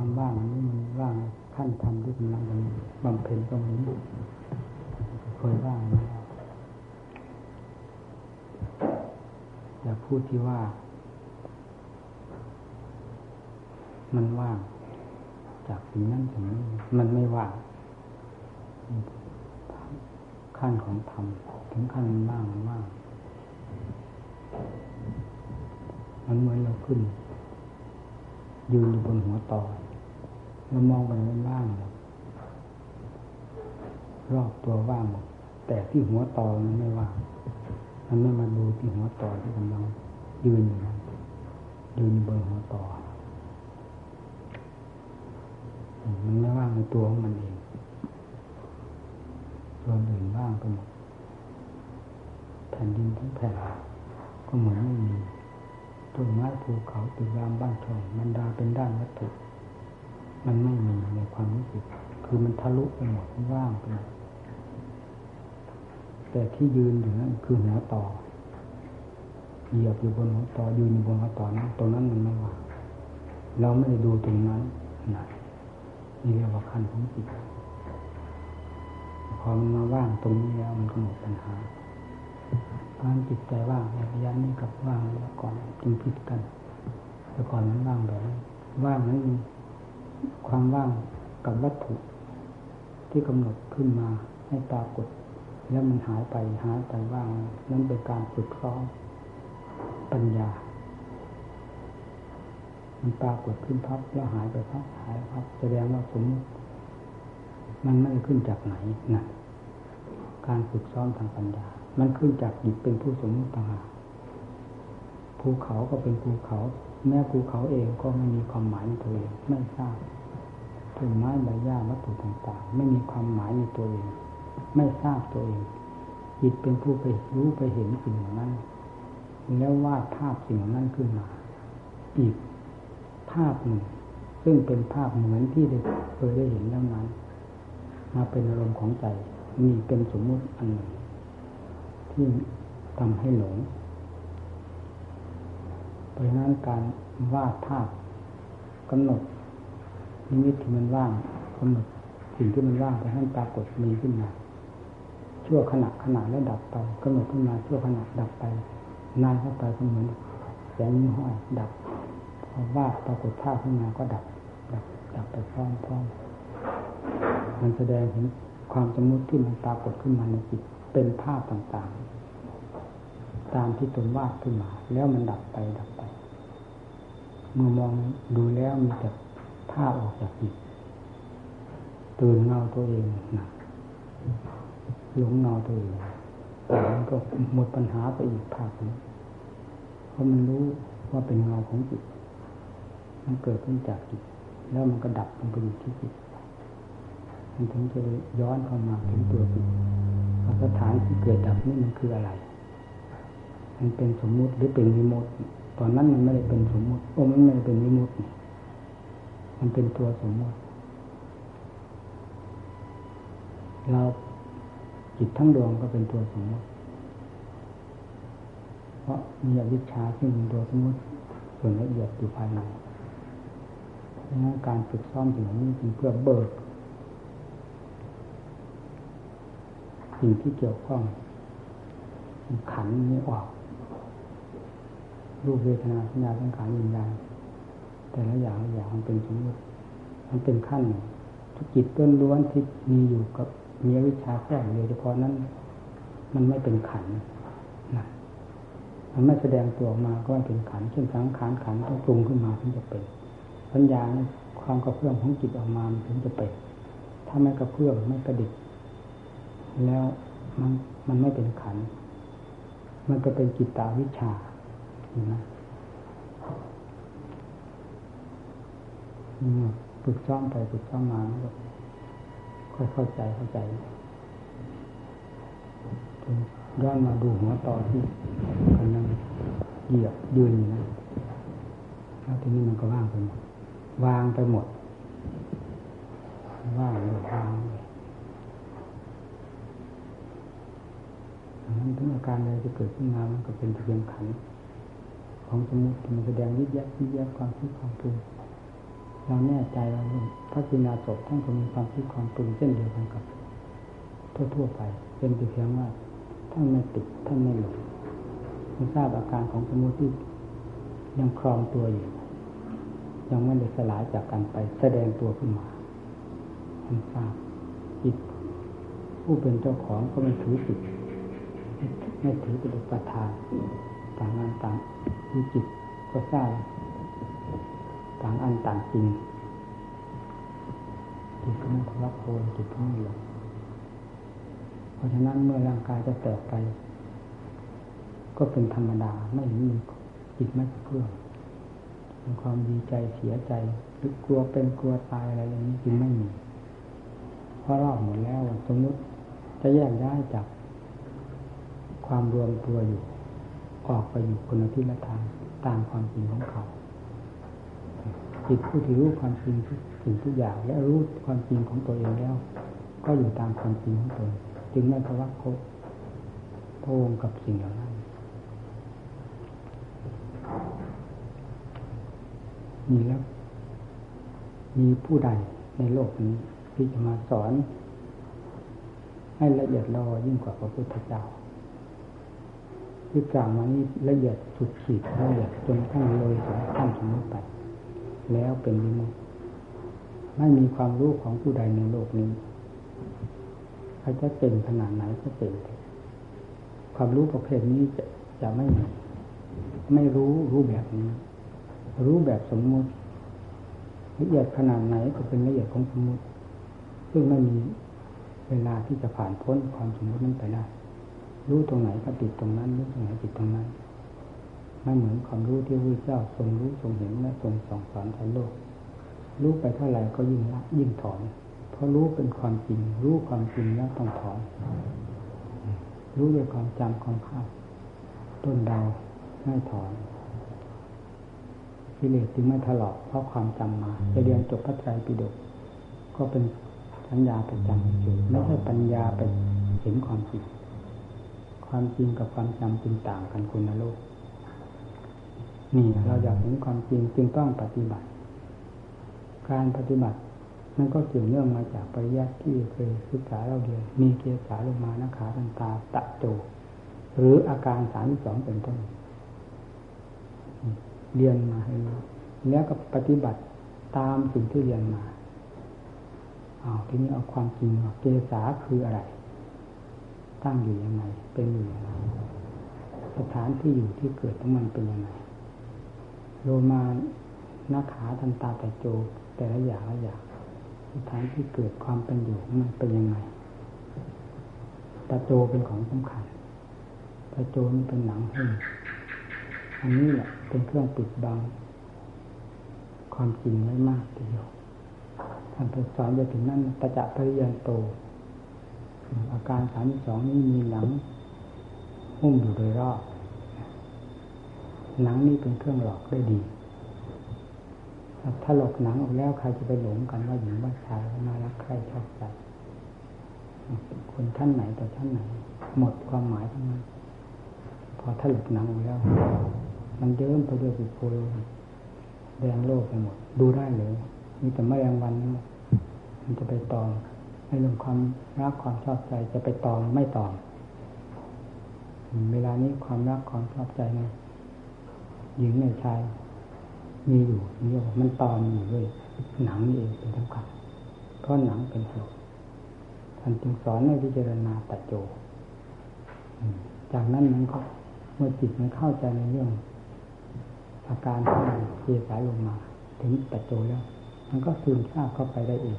ความว่างนี้มันว่างขั้นทำที่กำลังบำเพ็ญก็มีเคยว่างนะอย่าพูดที่ว่า มันว่าง จากสิ่งนั้นถึงนี้มันไม่ว่างขั้นของธรรมถึงขั้นมันว่างมันว่างมันเหมือนเราขึ้นยืนอยู่บนหัวตอ เรามองไปมันว่างรอบตัวว่างหมดแต่ที่หัวต่อมันไม่ว่างมันไม่มาดูที่หัวต่อที่กำลังยืนอยู่ยืนบนหัวต่อมันไม่ว่างในตัวของมันเองส่วนอื่นว่างไปหมดแผ่นดินทั้งแผ่นก็เหมือนไม่มีต้นไม้ภูเขาตึกรามบ้านช่องมันดาเป็นด้านวัตถุ มันไม่มีในความรู้สึก คือมันทะลุไปหมดว่างไปหมดแต่ที่ยืนอยู่นั่นคือหัวต่อ เหยียบอยู่บนหัวต่อยืนอยู่บนหัวต่อนั้นตรงนั้นมันไม่ว่างเราไม่ได้ดูตรงนั้นนะนี่เรียกว่าขั้นของจิตพอมันมาว่างตรงนี้แล้วมันก็หมดปัญหาการจิตใจว่างในระยะนี้กับว่างแล้วก่อนจึงผิดกัน แต่ก่อนมันว่างแบบว่างนั้น ความว่างกับวัตถุ ที่กำหนดขึ้นมาให้ปรากฏ แล้วมันหายไปหายไปว่างนั่นเป็นการฝึกซ้อมปัญญา มันปรากฏขึ้นพับแล้วหายไปพับหายพับแสดงว่าสมมติมันไม่ได้ขึ้นจากไหนนะการฝึกซ้อมทางปัญญา มันขึ้นจากจิตเป็นผู้สมมติต่างหาก ภูเขาก็เป็นภูเขา แม้ภูเขาเองก็ไม่มีความหมายในตัวเองไม่ทราบต้นไม้ใบหญ้าวัตถุต่างๆ ไม่มีความหมายในตัวเอง ไม่ทราบตัวเอง จิตเป็นผู้ไปรู้ไปเห็นสิ่งเหล่านั้น แล้ววาดภาพสิ่งเหล่านั้นขึ้นมา อีกภาพหนึ่ง ซึ่งเป็นภาพเหมือนที่ได้เคยได้เห็นแล้วนั้น มาเป็นอารมณ์ของใจนี่เป็นสมมุติอันหนึ่งที่ทำให้หลง ราะฉะนั้นการวาดภาพกำหนดนิมิตที่มันว่างกำหนดสิ่งที่มันว่างไปให้ปรากฏมีขึ้นมาชั่วขณะขณะแล้วดับไปกำหนดขึ้นมาชั่วขณะดับไปนานเข้าไปก็เหมือนแสงนิ้วห้อยดับพอวาดปรากฏภาพขึ้นมาก็ดับ ดับดับไปพร้อมๆมันแสดงเห็นความสมมติที่มันปรากฏขึ้นมาในจิตเป็นภาพต่างๆ ตามที่ตนวาดขึ้นมา แล้วมันดับไปดับไป เมื่อมองดูแล้วมีแต่ภาพออกจากจิตตื่นเงาตัวเองนะหลงเงาตัวเองมันก็หมดปัญหาไปอีกภาพนึงเพราะมันรู้ว่าเป็นเงาของจิต มันเกิดขึ้นจากจิต แล้วมันก็ดับลงไปอยู่ที่จิต มันถึงจะย้อนเข้ามาถึงตัวจิตสถานที่เกิดดับนี่มันคืออะไร มันเป็นสมมุติหรือเป็นวิมุติ ตอนนั้นมันไม่ได้เป็นสมมติโอ้มันไม่ได้เป็นวิมุติมันเป็นตัวสมมติ เราจิตทั้งดวงก็เป็นตัวสมมติ เพราะมีอวิชชาที่เป็นตัวสมมติส่วนละเอียดอยู่ภายในดังนั้นการฝึกซ้อมสิ่งนี้เป็นเพื่อเบิกสิ่งที่เกี่ยวข้องขันนี้ออก รูปเวทนาสัญญาสังขารวิญญาณแต่ละอย่างอย่างมันเป็นสมมติมันเป็นขั้นทุกจิตต้นล้วนที่มีอยู่กับมีวิชาแค่เดียเฉพาะนั้น มันไม่เป็นขันนะมันไม่แสดงตัวออกมาก็ไม่เป็นขันเช่นสังขารขันต้องปรุงขึ้นมาถึงจะเป็นสัญญาความกระเพื่อมของจิตออกมาถึงจะเป็นถ้าไม่กระเพื่อมไม่กระดิกแล้วมันมันไม่เป็นขัน มันก็เป็นจิตตาวิชา นไหมฝึกซ้อมไปฝึกซ้อมมาก็ค่อยเข้าใจเข้าใจย้อนมาดูหัวต่อที่กำลังเหยียบยืนอยู่นะแล้วทีนี้มันก็ว่างไปหมดวางไปหมดว่างเลยว่างเลยนั้นถึงอาการใดจะเกิดขึ้นมามันก็เป็นเพียงขัน ของสมมติมันแสดงยิบยับยิบยับความคิดความปรุงเราแน่ใจว่าพระกินาศพท่านก็มีความคิดความปรุงเช่นเดียวกันกับ ทั่วๆไป เป็นเพียงว่าท่านไม่ติดท่านไม่หลงไม่ทราบอาการของสมุติยังครองตัวอยู่ ยังไม่ได้สลายจากกันไป แสดงตัวขึ้นมาท่านทราบจิตผู้เป็นเจ้าของก็ไม่ถือจิตไม่ถือเป็นอุปทาน ต่างงานต่างมีจิตก็ทราบต่างอันต่างจริงจิตก็ไม่ทะเลาะโคนจิตก็ไม่หลงเพราะฉะนั้นเมื่อร่างกายจะแตกไป ก็เป็นธรรมดาไม่มีจิตไม่เพื่อเป็นความดีใจเสียใจหรือกลัวเป็นกลัวตายอะไรอย่างนี้จึงไม่มี เพราะรอบหมดแล้วสมมติจะแยกย้ายจากความรวมตัวอยู่ ออกไปอยู่คนละทิศละทางตามความจริงของเขาจิตผู้ที่รู้ความจริงทุกสิ่งทุกอย่างและรู้ความจริงของตัวเองแล้ว ก็อยู่ตามความจริงของตนจึงไม่ทะเลาะโคพงกับสิ่งเหล่านั้นมีแล้ว มีผู้ใดในโลกนี้ที่จะมาสอน ให้ละเอียดลอยิ่งกว่าพระพุทธเจ้า ที่กล่าวมานี้ละเอียดสุดขีดละเอียดจนขั้นเลยถึงขั้นสมมติไปแล้วเป็นวิมุตไม่มีความรู้ของผู้ใดในโลกนี้ใครจะเก่งขนาดไหนก็เก่งความรู้ประเภทนี้จะจะไม่มีไม่รู้รู้แบบนี้ รู้แบบสมมุติละเอียดขนาดไหนก็เป็นละเอียดของสมมุติ ซึ่งไม่มีเวลาที่จะผ่านพ้นความสมมตินั้นไปได้ รู้ตรงไหนก็ติดตรงนั้นรู้ตรงไหนติดตรงนั้นไม่เหมือนความรู้ที่พระเจ้าทรงรู้ทรงเห็นและทรงสอนสอนในโลก รู้ไปเท่าไหร่ก็ยิ่งละยิ่งถอน เพราะรู้เป็นความจริง รู้ความจริงแล้วต้องถอน รู้ด้วยความจำความคาดต้นดาวไม่ถอนกิเลสจึงไม่ถลอกเพราะความจำมาจะเรียนจบพระไตรปิฎกก็เป็นสัญญาประจำเฉยไม่ใช่ปัญญาไปเห็นความจริง ความจริงกับความจำจึงต่างกันคุณนโลก นี่เราอยากเห็นความจริงจึงต้องปฏิบัติ การปฏิบัตินั่นก็เกี่ยวเนื่องมาจากปริยัติที่เคยศึกษาเราเรียนมีเกียรสาลงมานะขาตันตาตะโจ หรืออาการสามสองเป็นต้นเรียนมาให้รู้แล้วก็ปฏิบัติตามสิ่งที่เรียนมาเอาทีนี้เอาความจริงเกษาคืออะไร ตั้งอยู่ยังไง เป็นอยู่ยังไงสถานที่อยู่ที่เกิดของมันเป็นยังไงโลมานาขาทันตาแต่โจแต่ละอย่างละอย่างสถานที่เกิดความเป็นอยู่มันเป็นยังไงตาโจเป็นของสำคัญตาโจมันเป็นหนังหุ้มอันนี้แหละเป็นเครื่องปิดบัง ความจริงไว้มากทีเดียวท่านไปสอนไปถึงนั้นตะจะปริยันโต อาการสามสองนี้มีหนังหุ้มอยู่โดยรอบหนังนี่เป็นเครื่องหลอกได้ดี ถ้าหลอกหนังออกแล้วใครจะไปหลงกันว่าหญิงว่าชายน่ารักใครชอบใจคนท่านไหนต่อท่านไหน หมดความหมายทั้งนั้นพอถ้าหลอกหนังออกแล้ว มันเยิ้มไปด้วยสีโพลแดงโลกไปหมด ดูได้เลยมีแต่แมลงวันนั่มันจะไปตอม ในเรื่องความรักความชอบใจจะไปตอมไม่ตอมเวลานี้ความรักความชอบใจเนี่ยหญิงในชายมีอยู่นี่ว่ามันตอนอยู่ด้วยหนังนี่เองเป็นสำคัญเพราะหนังเป็นเหตุท่านจึงสอนให้พิจารณาตัดโจจากนั้นมันก็เมื่อจิตมันเข้าใจในเรื่อง อาการที่เกียสายลงมา ถึงตัดโจแล้ว มันก็ซึมซาบเข้าไปได้เอง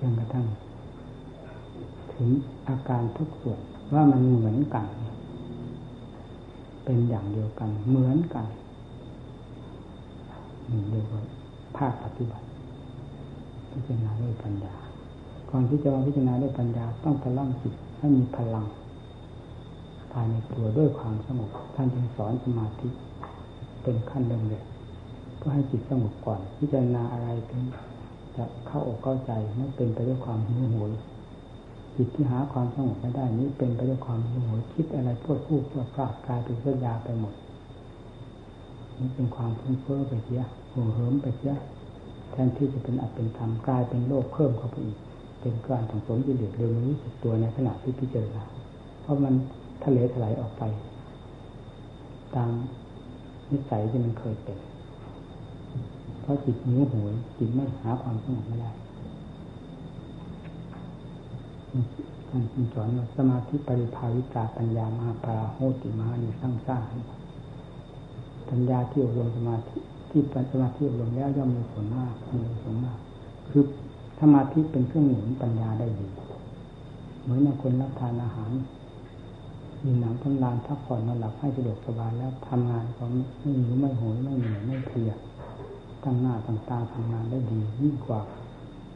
จนกระทั่งถึงอาการทุกส่วนว่ามันเหมือนกัน เป็นอย่างเดียวกัน เหมือนกันนี่เรียกว่าภาคปฏิบัติ พิจารณาด้วยปัญญา ก่อนที่จะมาพิจารณาด้วยปัญญาต้องพลังจิตให้มีพลังภายในตัวด้วยความสงบท่านจึงสอนสมาธิเป็นขั้นเริ่มเลยก็ให้จิตสงบก่อน พิจารณาอะไรถึง จะเข้าอกเข้าใจไม่เป็นไปด้วยความหิวโหยจิตที่หาความสงบไม่ได้นี้เป็นไปด้วยความหิวโหยคิดอะไรพูดพูดพูดพลาดกลายเป็นสัญญาไปหมด นี่เป็นความฟุ้งเฟ้อไปเสียหัวเหิมไปเสียแทนที่จะเป็นอัตเป็นธรรมกลายเป็นโลกเพิ่มเข้าไปอีก เป็นการถังสมกิเลสโดยไม่รู้สึกตัวในขณะที่พิจารณาเพราะมันทะเลถลายออกไป ตามนิสัยที่มันเคยเป็น เพราะจิตนิ้วหวยจิตไม่หาความสงบไม่ได้ท่านสอนว่าสมาธิปริภาวิตาปัญญามาปาราโหติมานิสร้างสร้างปัญญาที่อบรมสมาธิที่ปัญสมาธิอบรมแล้วย่อมมีผลมากมีผลมาก คือสมาธิเป็นเครื่องหนุนปัญญาได้ดีเหมือนคนรับทานอาหารมีหนังทำลานพักผ่อนนอนหลับให้สะดวกสบายแล้วทำงานก็ไม่หิวไม่โหยไม่เหนื่อยไม่เพลีย ตั้งหน้าตั้งตาทำงานได้ดียิ่งกว่า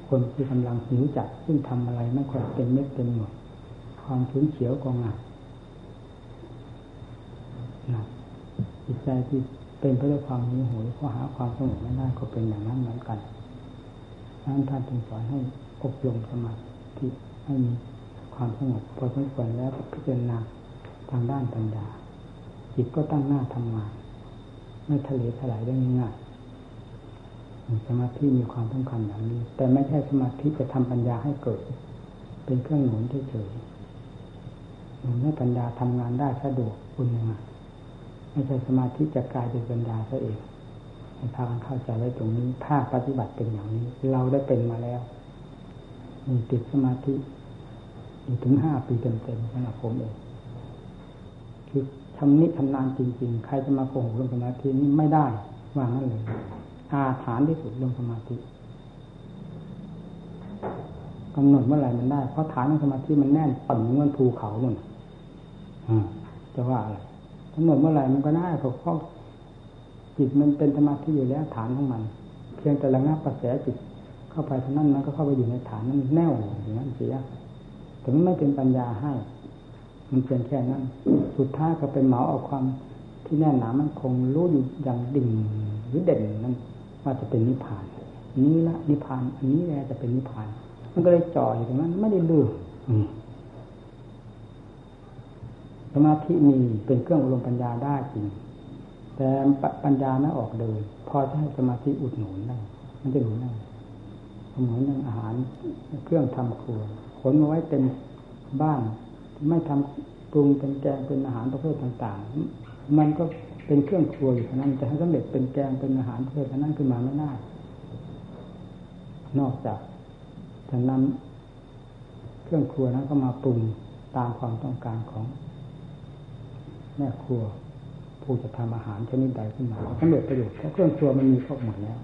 คนที่กำลังหิวจัดซึ่งทำอะไรไม่ค่อยเป็นเม็ดเป็นหน่วยความชื้นเขียวก็งานนะจิตใจที่เป็นไปด้วยความหิวโหยเพราะหาความสงบไม่ได้ก็เป็นอย่างนั้นเหมือนกันนั้นท่านจึงสอนให้อบรมสมาธิให้มีความสงบพอสมควรแล้วพิจารณาทางด้านปัญญาจิตก็ตั้งหน้าทำงาน ไม่ทะเลถลายได้ง่าย สมาธิมีความสำคัญอย่างนี้ แต่ไม่ใช่สมาธิจะทำปัญญาให้เกิด เป็นเครื่องหนุนเฉยๆหนุนให้ปัญญาทำงานได้สะดวกคุณยังไงไม่ใช่สมาธิจะกลายเป็นปัญญาซะเองให้พากันเข้าใจไว้ตรงนี้ถ้าปฏิบัติเป็นอย่างนี้ เราได้เป็นมาแล้วมีติดสมาธิอยู่ถึงห้าปีเต็มๆสำหรับผมเองคือทำนิทำนานจริง ๆ ใครจะมาโกหกเรื่องสมาธินี่ไม่ได้ว่างั้นเลย อาฐานที่สุดเรื่องสมาธิกำหนดเมื่อไหร่มันได้ เพราะฐานของสมาธิมันแน่นปั่นเหมือนภูเขาหมดจะว่าอะไรกำหนดเมื่อไหร่มันก็ได้เพราะจิตมันเป็นสมาธิอยู่แล้วฐานของมัน เพียงแต่ระงับกระแสจิตเข้าไปเท่านั้นมันก็เข้าไปอยู่ในฐานนั้นแน่วอย่างนั้นเสียถึงไม่เป็นปัญญาให้ มันเพียงแค่นั้น สุดท้ายก็เป็นเหมาเอาความที่แน่นหนามันคงรู้อยู่อย่างดิ่งหรือเด่นนั้น ว่าจะเป็นนิพพาน นี้ละนิพพาน อันนี้แหละจะเป็นนิพพาน มันก็เลยจ่ออยู่ตรงนั้น ไม่ได้เลืมสมาธิมีเป็นเครื่องอารมปัญญาได้จริง แต่ปัญญาไม่ออกเดินพอจะให้สมาธิอุดหนุนได้มันจะหนุนได้เหมือนอย่างอาหารเครื่องทำครัวขนมาไว้เต็มบ้าน ไม่ทำปรุงเป็นแกงเป็นอาหารประเภทต่าง ๆ มันก็ เป็นเครื่องครัวอยู่เท่านั้นจะให้สำเร็จเป็นแกงเป็นอาหารประเภทนั้นขึ้นมาไม่ได้นอกจากจะนำเครื่องครัวนั้นก็มาปรุงตามความต้องการของแม่ครัว ผู้จะทำอาหารชนิดใดขึ้นมาสำเร็จประโยชน์เพราะเครื่องครัวมันมีครบหมดแล้ว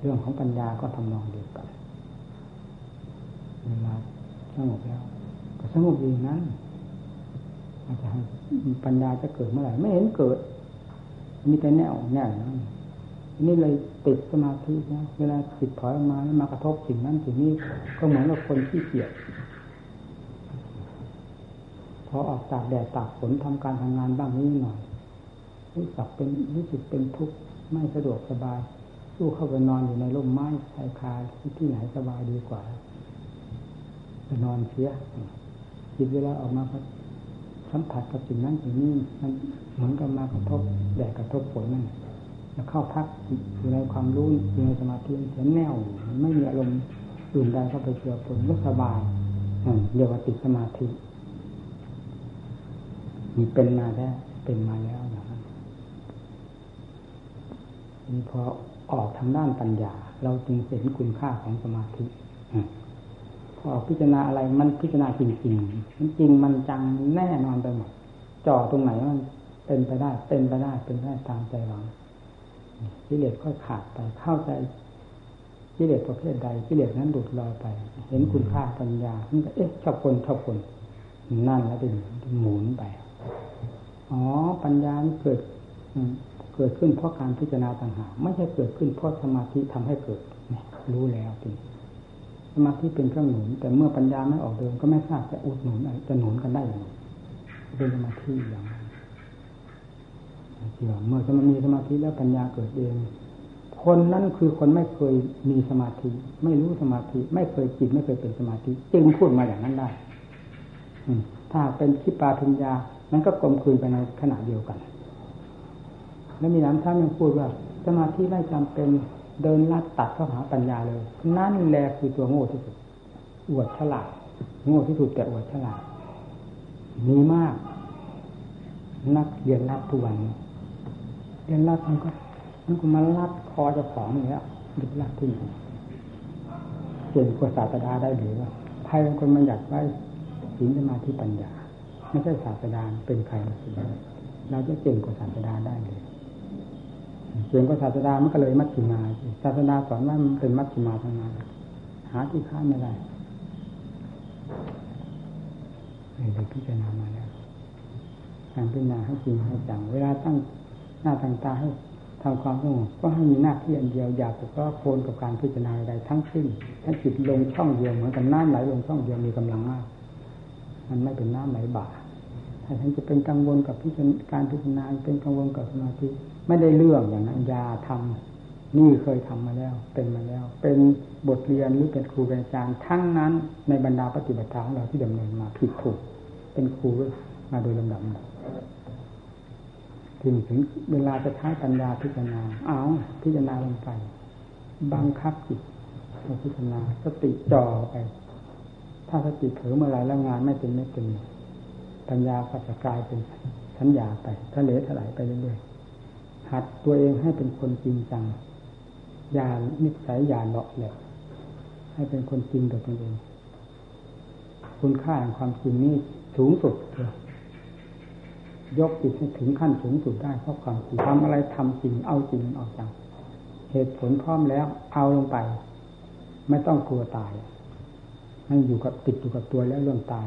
เรื่องของปัญญาก็ทำนองเดียวกันเวลาสงบแล้วก็สงบอย่างนั้น อาจจะปัญญาจะเกิดเมื่อไหร่ไม่เห็นเกิด มีแต่แนวแนวนั้นนี่เลยติดสมาธินะเวลาติดถอยออกมาแล้วมากระทบสิ่งนั้นสิ่งนี้ก็เหมือนกับคนที่เกียจพอออกจากแดดตากฝนทำการทำงานบ้างนิดหน่อยรู้สึกเป็นรู้สึกเป็นทุกข์ไม่สะดวกสบาย สู้เข้าไปนอนอยู่ในร่มไม้ชายคาที่ไหนสบายดีกว่าจะนอนเสียจิตเวลาออกมา สัมผัสกับสิ่งนั้นสิ่งนี้มันเหมือนกับมากระทบแดดกระทบฝนนั่นแล้วเข้าพักอยู่ในความรู้อยู่ในสมาธิเสียแน่วไม่มีอารมณ์อื่นใดเข้าไปเกี่ยวผลก็สบายเรียกว่าติดสมาธิมีเป็นมาได้เป็นมาแล้วนะนี่พอออกทางด้านปัญญา เราจึงเห็นคุณค่าของสมาธิ พอพิจารณาอะไรมันพิจารณาจริงๆมันจริงมันจังแน่นอนไปหมดจ่อตรงไหนมันเป็นไปได้ เป็นไปได้ เป็นไปได้ตามใจหวังกิเลสค่อยขาดไปเข้าใจกิเลสประเภทใดกิเลสนั้นดุดลอยไป เห็นคุณค่าปัญญามันก็เอ๊ะชอบคนชอบคน นั่นแล้วเป็นหมุนไปอ๋อปัญญาเกิดเกิดขึ้นเพราะการพิจารณาต่างหากไม่ใช่เกิดขึ้นเพราะสมาธิทำให้เกิดรู้แล้วจริง สมาธิเป็นเครื่องหนุน แต่เมื่อปัญญาไม่ออกเดินก็ไม่ทราบจะอุดหนุนจะหนุนกันได้อย่างไรเป็นสมาธิอย่างเกี่ยวเมื่อจะมันมีสมาธิแล้วปัญญาเกิดเองคนนั้นคือคนไม่เคยมีสมาธิ ไม่รู้สมาธิ ไม่เคยจิตไม่เคยเป็นสมาธิ จึงพูดมาอย่างนั้นได้ถ้าเป็นคิปาปัญญานั้นก็กลมคืนไปในขณะเดียวกัน แล้วมีน้ำท่านยังพูดว่า สมาธิไม่จำเป็น เดินลัดตัดเข้าหาปัญญาเลย นั่นแหละคือตัวโง่ที่สุด อวดฉลาดโง่ที่สุดแต่อวดฉลาด มีมาก นักเรียนรัดทุกวันเรียนรัดมันก็มันก็มาลัดคอเจ้าของอย่างเงี้ยยึดลัดที่ไหนเก่งกว่าศาสดาได้หรือว่าใครเป็นคนมันอยากได้ศีลสมาธิปัญญา ไม่ใช่ศาสดาเป็นใครมาสิเราจะเก่งกว่าศาสดาได้เลย เก่งกว่าศาสดามันก็เลยมัชฌิมาศาสดาสอนว่ามันเป็นมัชฌิมาทางนั้นหาที่ค้านไม่ได้เลยพิจารณามาแล้วการพิจารณาให้จริงให้จังเวลาตั้งหน้าตั้งตาให้ทำความสงบก็ให้มีหน้าที่อันเดียวอย่าไปก็โคนกับการพิจารณาใดทั้งสิ้นถ้าจิตลงช่องเดียวเหมือนกับน้ำไหลลงช่องเดียวมีกำลังมาก มันไม่เป็นน้ำไหลบ่าถ้าท่านจะเป็นกังวลกับพิจารการพิจารณาเป็นกังวลกับสมาธิ ไม่ได้เรื่องอย่างนั้นยาทำนี่เคยทำมาแล้ว เป็นมาแล้ว เป็นบทเรียนหรือเป็นครูเป็นอาจารย์ทั้งนั้นในบรรดาปฏิบัติธรรมของเราที่ดำเนินมาผิดถูก เป็นครูมาโดยลำดับถึงถึงเวลาจะใช้ปัญญาพิจารณา เอาพิจารณาลงไป บังคับจิตพิจารณาสติจ่อไป ถ้าสติเผลอเมื่อไรแล้วงานไม่เป็นไม่เป็นปัญญาก็จะกลายเป็นสัญญาไปทะเลถลายไปเรื่อยๆ หัดตัวเองให้เป็นคนจริงจังอย่านิสัยอย่าเลาะแหละให้เป็นคนจริงตัวตนเอง คุณค่าแห่งความจริงนี่สูงสุดเลยยกจิตให้ถึงขั้นสูงสุดได้เพราะความจริงทำอะไรทำจริงเอาจริงเอาจัง เหตุผลพร้อมแล้วเอาลงไป ไม่ต้องกลัวตายมันอยู่กับติดอยู่กับตัวแล้วเรื่องตาย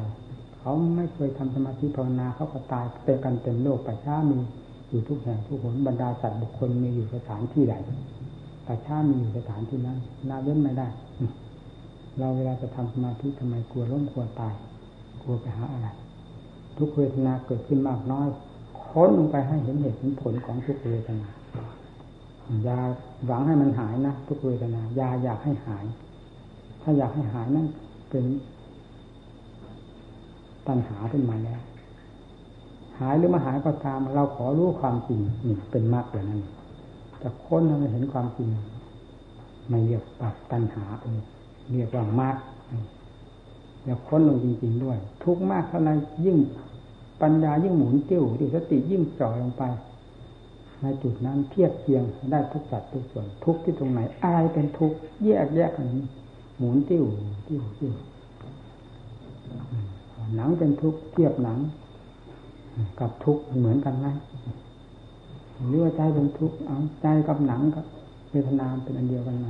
เขาไม่เคยทำสมาธิภาวนาเขาก็ตายเต็มกันเต็มโลกไประชามี อยู่ทุกแห่งทุกหนบรรดาสัตว์บุคคลมีอยู่สถานที่ใดประชามีอยู่สถานที่นั้นนาเว้นไม่ได้ เราเวลาจะทำสมาธิทำไมกลัวล้มกลัวตาย กลัวไปหาอะไร ทุกเวทนาเกิดขึ้นมากน้อยค้นลงไปให้เห็นเหตุเห็นผลของทุกเวทนาอย่าหวังให้มันหายนะทุกเวทนาอย่าอยากให้หาย ถ้าอยากให้หายนั่นเป็นปัญหาขึ้นมาแล้ว หายหรือไมาหายก็ตาม เราขอรู้ความจริงนี่เป็นมากเลยนั่นจะค้นให้มันเห็นความจริงไม่เรียกปับปัญหาเรียกว่ามากแล้วค้นลงจริง ๆ ด้วย ทุกมากเท่านั้นยิ่งปัญญายิ่งหมุนติ้วดิสติยิ่งจ่อลงไป ในจุดนั้นเทียบเทียงได้ทุกสัดทุกส่วน ทุกที่ตรงไหนอะไรเป็นทุกแยกแยกกันหมุนติ้วติ้วติ้วหนังเป็นทุกเทียบหนัง กับทุกเหมือนกันไหมหรือว่าใจเป็นทุกข์เอาใจกับหนังกับเวทนาเป็นอันเดียวกันไหม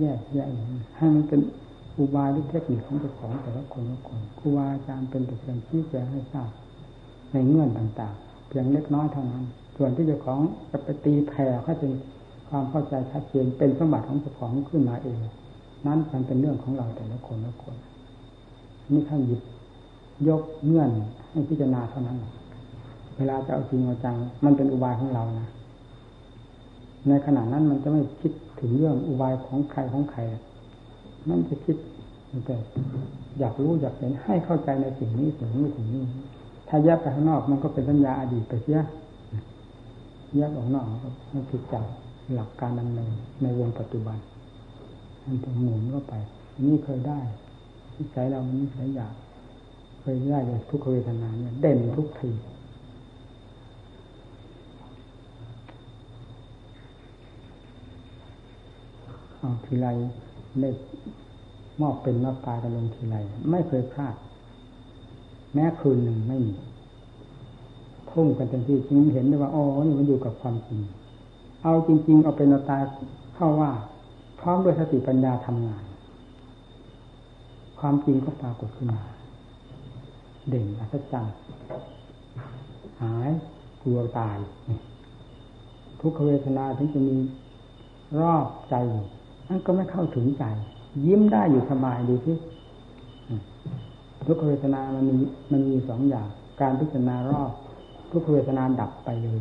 แยกแยกให้มันเป็นอุบายหรือเทคนิคของเจ้าของแต่ละคนละคนครูบาอาจารย์เป็นแต่เพียงชี้แจงให้ทราบในเงื่อนต่างๆ เพียงเล็กน้อยเท่านั้น ส่วนที่เจ้าของจะไปตีแผ่ให้เป็นความเข้าใจชัดเจนเป็นสมบัติของเจ้าของขึ้นมาเอง นั้นมันเป็นเรื่องของเราแต่ละคนละคนนี่ท่านหยิบ ยกเงื่อนให้พิจารณาเท่านั้น เวลาจะเอาจริงเอาจัง มันเป็นอุบายของเรานะ ในขณะนั้นมันจะไม่คิดถึงเรื่องอุบายของใครของใครนั่นจะคิดแต่อยากรู้อยากเห็นให้เข้าใจในสิ่งนี้สิ่งนี้สิ่งนี้ ถ้าแยกไปข้างนอกมันก็เป็นสัญญาอดีตไปเสียแยกออกนอกมันผิดจากหลักการดำเนินในวงปัจจุบันมันถึงหมุนก็ไป นี่เคยได้ใจเรามันี่หลายอย่าง เคยได้เลยทุกเวทนาเนี่ยเด่นทุกทีเอาทีไรได้มอบเป็นมอบตายกันลงทีไรไม่เคยพลาด แม้คืนหนึ่งไม่มีทุ่มกันเต็มที่จึงเห็นได้ว่าอ๋อนี่มันอยู่กับความจริง เอาจริง ๆ เอาเป็นเอาตายเข้าว่า พร้อมด้วยสติปัญญาทำงาน ความจริงก็ปรากฏขึ้นมา เด่นอัศจรรย์หายกลัวตาย ทุกขเวทนาถึงจะมีรอบใจนั่นก็ไม่เข้าถึงใจ ยิ้มได้อยู่สบายดูที่ทุกขเวทนามันมีมันมีสองอย่าง การพิจารณารอบ ทุกขเวทนาดับไปเลย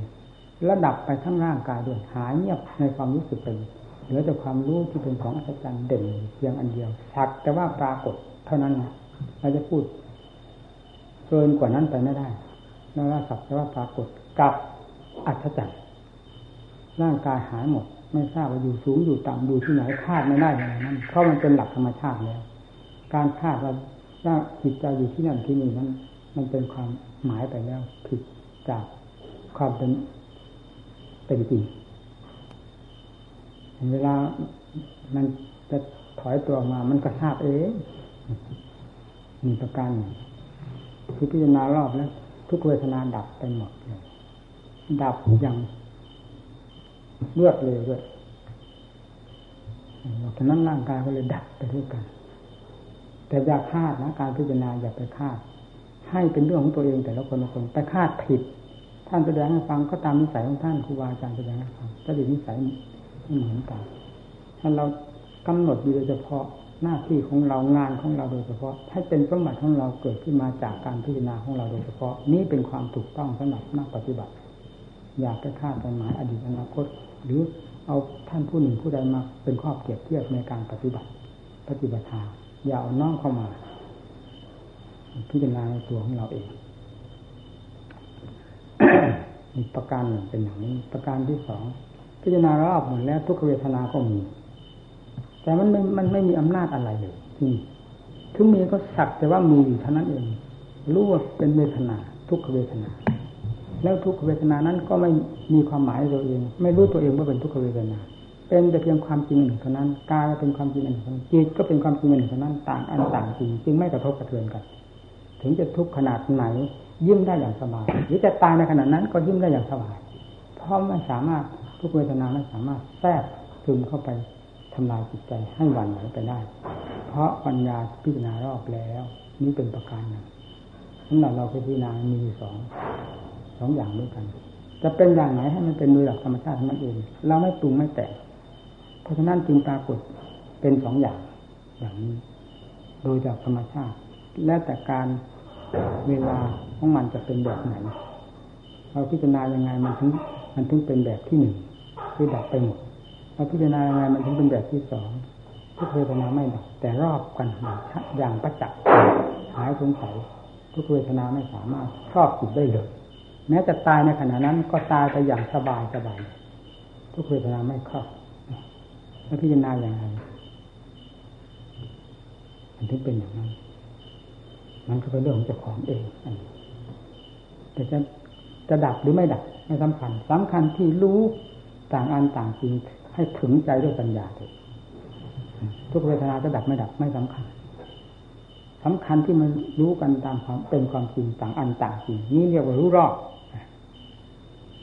แล้วดับไปทั้งร่างกายด้วยหายเงียบในความรู้สึกไปเหลือแต่ความรู้ที่เป็นของอัศจรรย์เด่นเพียงอันเดียวสักแต่ว่าปรากฏเท่านั้นนะเราจะพูด เกินกว่านั้นไปไม่ได้นอกจากสักแต่ว่าปรากฏกับอัศจรรย์ร่างกายหายหมด ไม่ทราบว่าอยู่สูงอยู่ต่ำอยู่ที่ไหนคาดไม่ได้อย่างนั้นเพราะมันเป็นหลักธรรมชาติแล้ว การคาดว่าว่าจิตใจอยู่ที่นั่นที่นี่นั้น มันเป็นความหมายไปแล้วผิดจากความเป็นเป็นจริงเวลามันจะถอยตัวมา มันก็ทราบเองมีประการหนึ่ง คือพิจารณารอบแล้วทุกเวทนาดับไปหมดเลยดับอย่างเลือดเลยด้วยฉะนั้นร่างกายก็เลยดับไปด้วยกัน แต่อย่าคาดนะการพิจารณาอย่าไปคาด ให้เป็นเรื่องของตัวเองแต่ละคนละคนไปคาดผิด ท่านแสดงให้ฟังก็ตามนิสัยของท่านครูบาอาจารย์แสดงให้ฟังถ้าดีนิสัยไม่เหมือนกันถ้าเรากำหนดอยู่โดยเฉพาะ หน้าที่ของเรางานของเราโดยเฉพาะ ให้เป็นสมบัติของเราเกิดขึ้นมาจากการพิจารณาของเราโดยเฉพาะ นี้เป็นความถูกต้องสำหรับนักปฏิบัติ อยากไปคาดไปหมายอดีตอนาคต หรือเอาท่านผู้หนึ่งผู้ใดมาเป็นข้อเปรียบเทียบในการปฏิบัติ ปฏิบัติธรรมอย่าเอาน้องเข้ามา พิจารณาในตัวของเราเองประการหนึ่งเป็นอย่างนี้ ประการที่สองพิจารณารอบหมดแล้วทุกเวทนาก็มี แต่มันไม่มันไม่มีอำนาจอะไรเลยที่ถึงมีก็สักแต่ว่ามีอยู่เท่านั้นเองรู้ว่าเป็นเวทนา ทุกเวทนา แล้วทุกเวทนานั้นก็ไม่มีความหมายตัวเอง ไม่รู้ตัวเองว่าเป็นทุกเวทนา เป็นแต่เพียงความจริงหนึ่งเท่านั้นกายเป็นความจริงหนึ่งเท่านั้นจิตก็เป็นความจริงหนึ่งเท่านั้นต่างอันต่างจริงจึงไม่กระทบกระเทือนกัน ถึงจะทุกข์ขนาดไหนยิ้มได้อย่างสบายหรือจะตายในขณะนั้นก็ยิ้มได้อย่างสบายเพราะไม่สามารถทุกเวทนาไม่สามารถแทรกซึมเข้าไปทำลายจิตใจให้หวั่นไหวไปได้ เพราะปัญญาพิจารณารอบแล้ว นี่เป็นประการหนึ่งนั่นเราพิจารณามีสองสองอย่างด้วยกัน จะเป็นอย่างไหนให้มันเป็นโดยหลักธรรมชาติของมันเอง เราไม่ปรุงไม่แต่งเพราะฉะนั้นจึงปรากฏเป็นสองอย่างอย่างนี้ โดยจากธรรมชาติ และแต่การเวลาของมันจะเป็นแบบไหน เราพิจารณายังไงมันถึงมันถึงเป็นแบบที่หนึ่งคือดับไปหมด เราพิจารณายังไงมันถึงเป็นแบบที่สองทุกเวทนาไม่ดับแต่รอบกันอย่างประจักษ์หายสงสัยทุกเวทนาไม่สามารถครอบจิตได้เลยแม้จะตายในขณะนั้นก็ตายไปอย่างสบายสบายทุกเวทนาไม่ครอบแล้วพิจารณาอย่างไรมันถึงเป็นอย่างนั้นมันก็เป็นเรื่องของเจ้าของเองแต่จะจะดับหรือไม่ดับไม่สำคัญสำคัญที่รู้ต่างอันต่างจริง ให้ถึงใจด้วยปัญญาเถอะทุกเวทนาจะดับไม่ดับไม่สำคัญสำคัญที่มันรู้กันตามความเป็นความจริงต่างอันต่างจริงนี่เรียกว่ารู้รอบ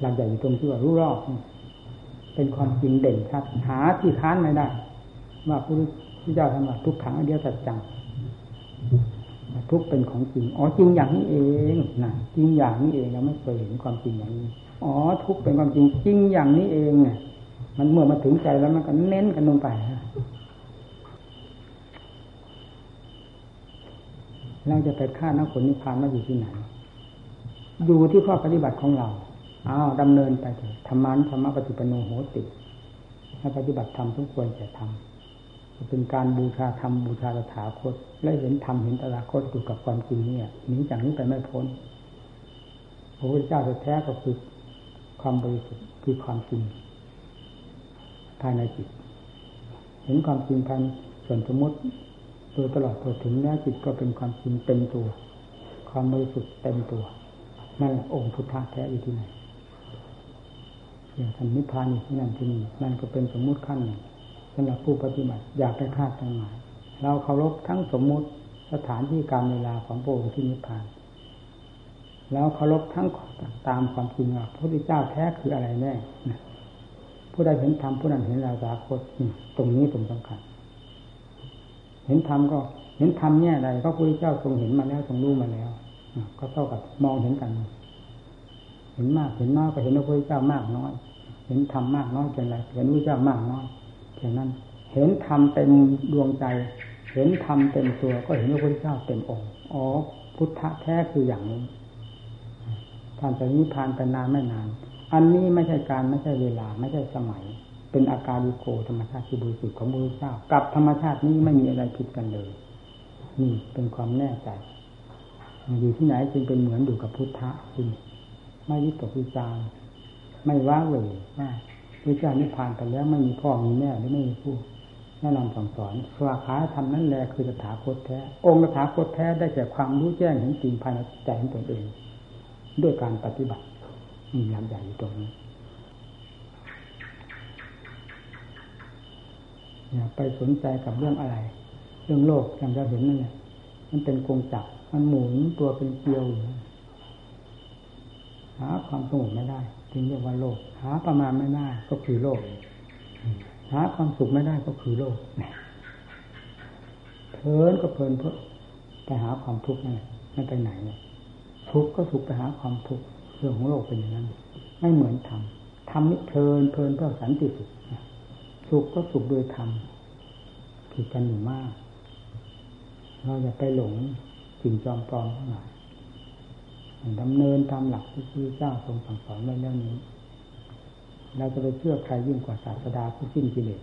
หลักใหญ่อยู่ตรงที่ว่ารู้รอบเป็นความจริงเด่นชัดหาที่ค้านไม่ได้ ว่าพระพุทธเจ้าทำมาทุกขังอเดียวสัจจังทุกเป็นของจริง อ๋อจริงอย่างนี้เองนะจริงอย่างนี้เองเราไม่เคยเห็นความจริงอย่างนี้ อ๋อทุกเป็นความจริงจริงอย่างนี้เองเนี่ย มันเมื่อมาถึงใจแล้วมันก็เน้นกันลงไปเราจะไปฆ่านักผลนิพพานมาอยู่ที่ไหน อยู่ที่ข้อปฏิบัติของเราอ้าวดำเนินไปเถอะธรรมานธรรมปฏิปโนโหติให้ปฏิบัติธรรมทุกควรจะทำเป็นการบูชาธรรมบูชาตถาคต และเห็นธรรมเห็นตถาคตอยู่กับความจริงเนี่ยหนีจากนี้ไปไม่พ้นพระพุทธเจ้าแท้ก็คือความบริสุทธิ์คือความจริง ภายในจิต เห็นความจริงภายส่วนสมมติโดยตลอดตัวถึงแม้จิตก็เป็นความจริงเต็มตัว ความบริสุทธิ์เต็มตัว นั่นองค์พุทธะแท้อยู่ที่ไหนอย่างท่านนิพพานอยู่ที่นั่นที่นี่นั่นก็เป็นสมมุติขั้นหนึ่งสำหรับผู้ปฏิบัติอยากไปคาดหมาย เราเคารพทั้งสมมุติสถานที่การเวลาของพระองค์ที่นิพพานแล้วเคารพทั้งตามความจริงว่าพระพุทธเจ้าแท้คืออะไรแน่ ผู้ใดเห็นธรรมผู้นั้นเห็นราสาคตตรงนี้ตรงสำคัญ เห็นธรรมก็เห็นธรรมแง่ใดก็พระพุทธเจ้าทรงเห็นมาแล้วทรงรู้มาแล้วก็เท่ากับมองเห็นกัน เห็นมากเห็นน้อยก็เห็นพระพุทธเจ้ามากน้อย เห็นธรรมมากน้อยเป็นไรเห็นพระพุทธเจ้ามากน้อยเช่นนั้น เห็นธรรมเต็มดวงใจ เห็นธรรมเต็มตัว ก็เห็นพระพุทธเจ้าเต็มองค์อ๋อพุทธะแท้คืออย่างนี้ท่านจะนิพพานไปนานไม่นาน อันนี้ไม่ใช่การไม่ใช่เวลาไม่ใช่สมัย เป็นอาการดิโกธรรมชาติที่บริสุทธิ์ของพระพุทธเจ้ากับธรรมชาตินี้ไม่มีอะไรผิดกันเลย นี่เป็นความแน่ใจอยู่ที่ไหนจึงเป็นเหมือนอยู่กับพุทธะจริงไม่ยึดตกวิจารไม่ว้าเหวว่าพระเจ้านิพพานไปแล้วไม่มีพ่อมีแม่หรือไม่มีผู้แนะนำสั่งสอนสวาขาธรรมนั่นแหละคือสถาคตแท้ องค์สถาคตแท้ได้แก่ความรู้แจ้งเห็นจริงภายในใจของตนเอง ด้วยการปฏิบัติ มีหลักใหญ่อยู่ตรงนี้อย่าไปสนใจกับเรื่องอะไร เรื่องโลกอย่างเห็นนั่นแหละมันเป็นกงจักรมันหมุนตัวเป็นเกลียวอยู่หาความสงบไม่ได้จึงเรียกว่าโลก หาประมาณไม่ได้ก็คือโลก หาความสุขไม่ได้ก็คือโลกเพลินก็เพลินเพื่อไปหาความทุกข์นั่นไม่ไปไหนทุกข์ก็สุขไปหาความทุกข์ เรื่องของโลกเป็นอย่างนั้น ไม่เหมือนธรรมธรรมนี่เพลินเพลินเพื่อสันติสุขสุขก็สุขโดยธรรมผิดกันอยู่มาก เราอย่าไปหลงสิ่งจอมปลอมทั้งหลายดำเนินตามหลักที่พระเจ้าทรงสั่งสอนไว้แล้วนี้ เราจะไปเชื่อใครยิ่งกว่าศาสดาผู้สิ้นกิเลส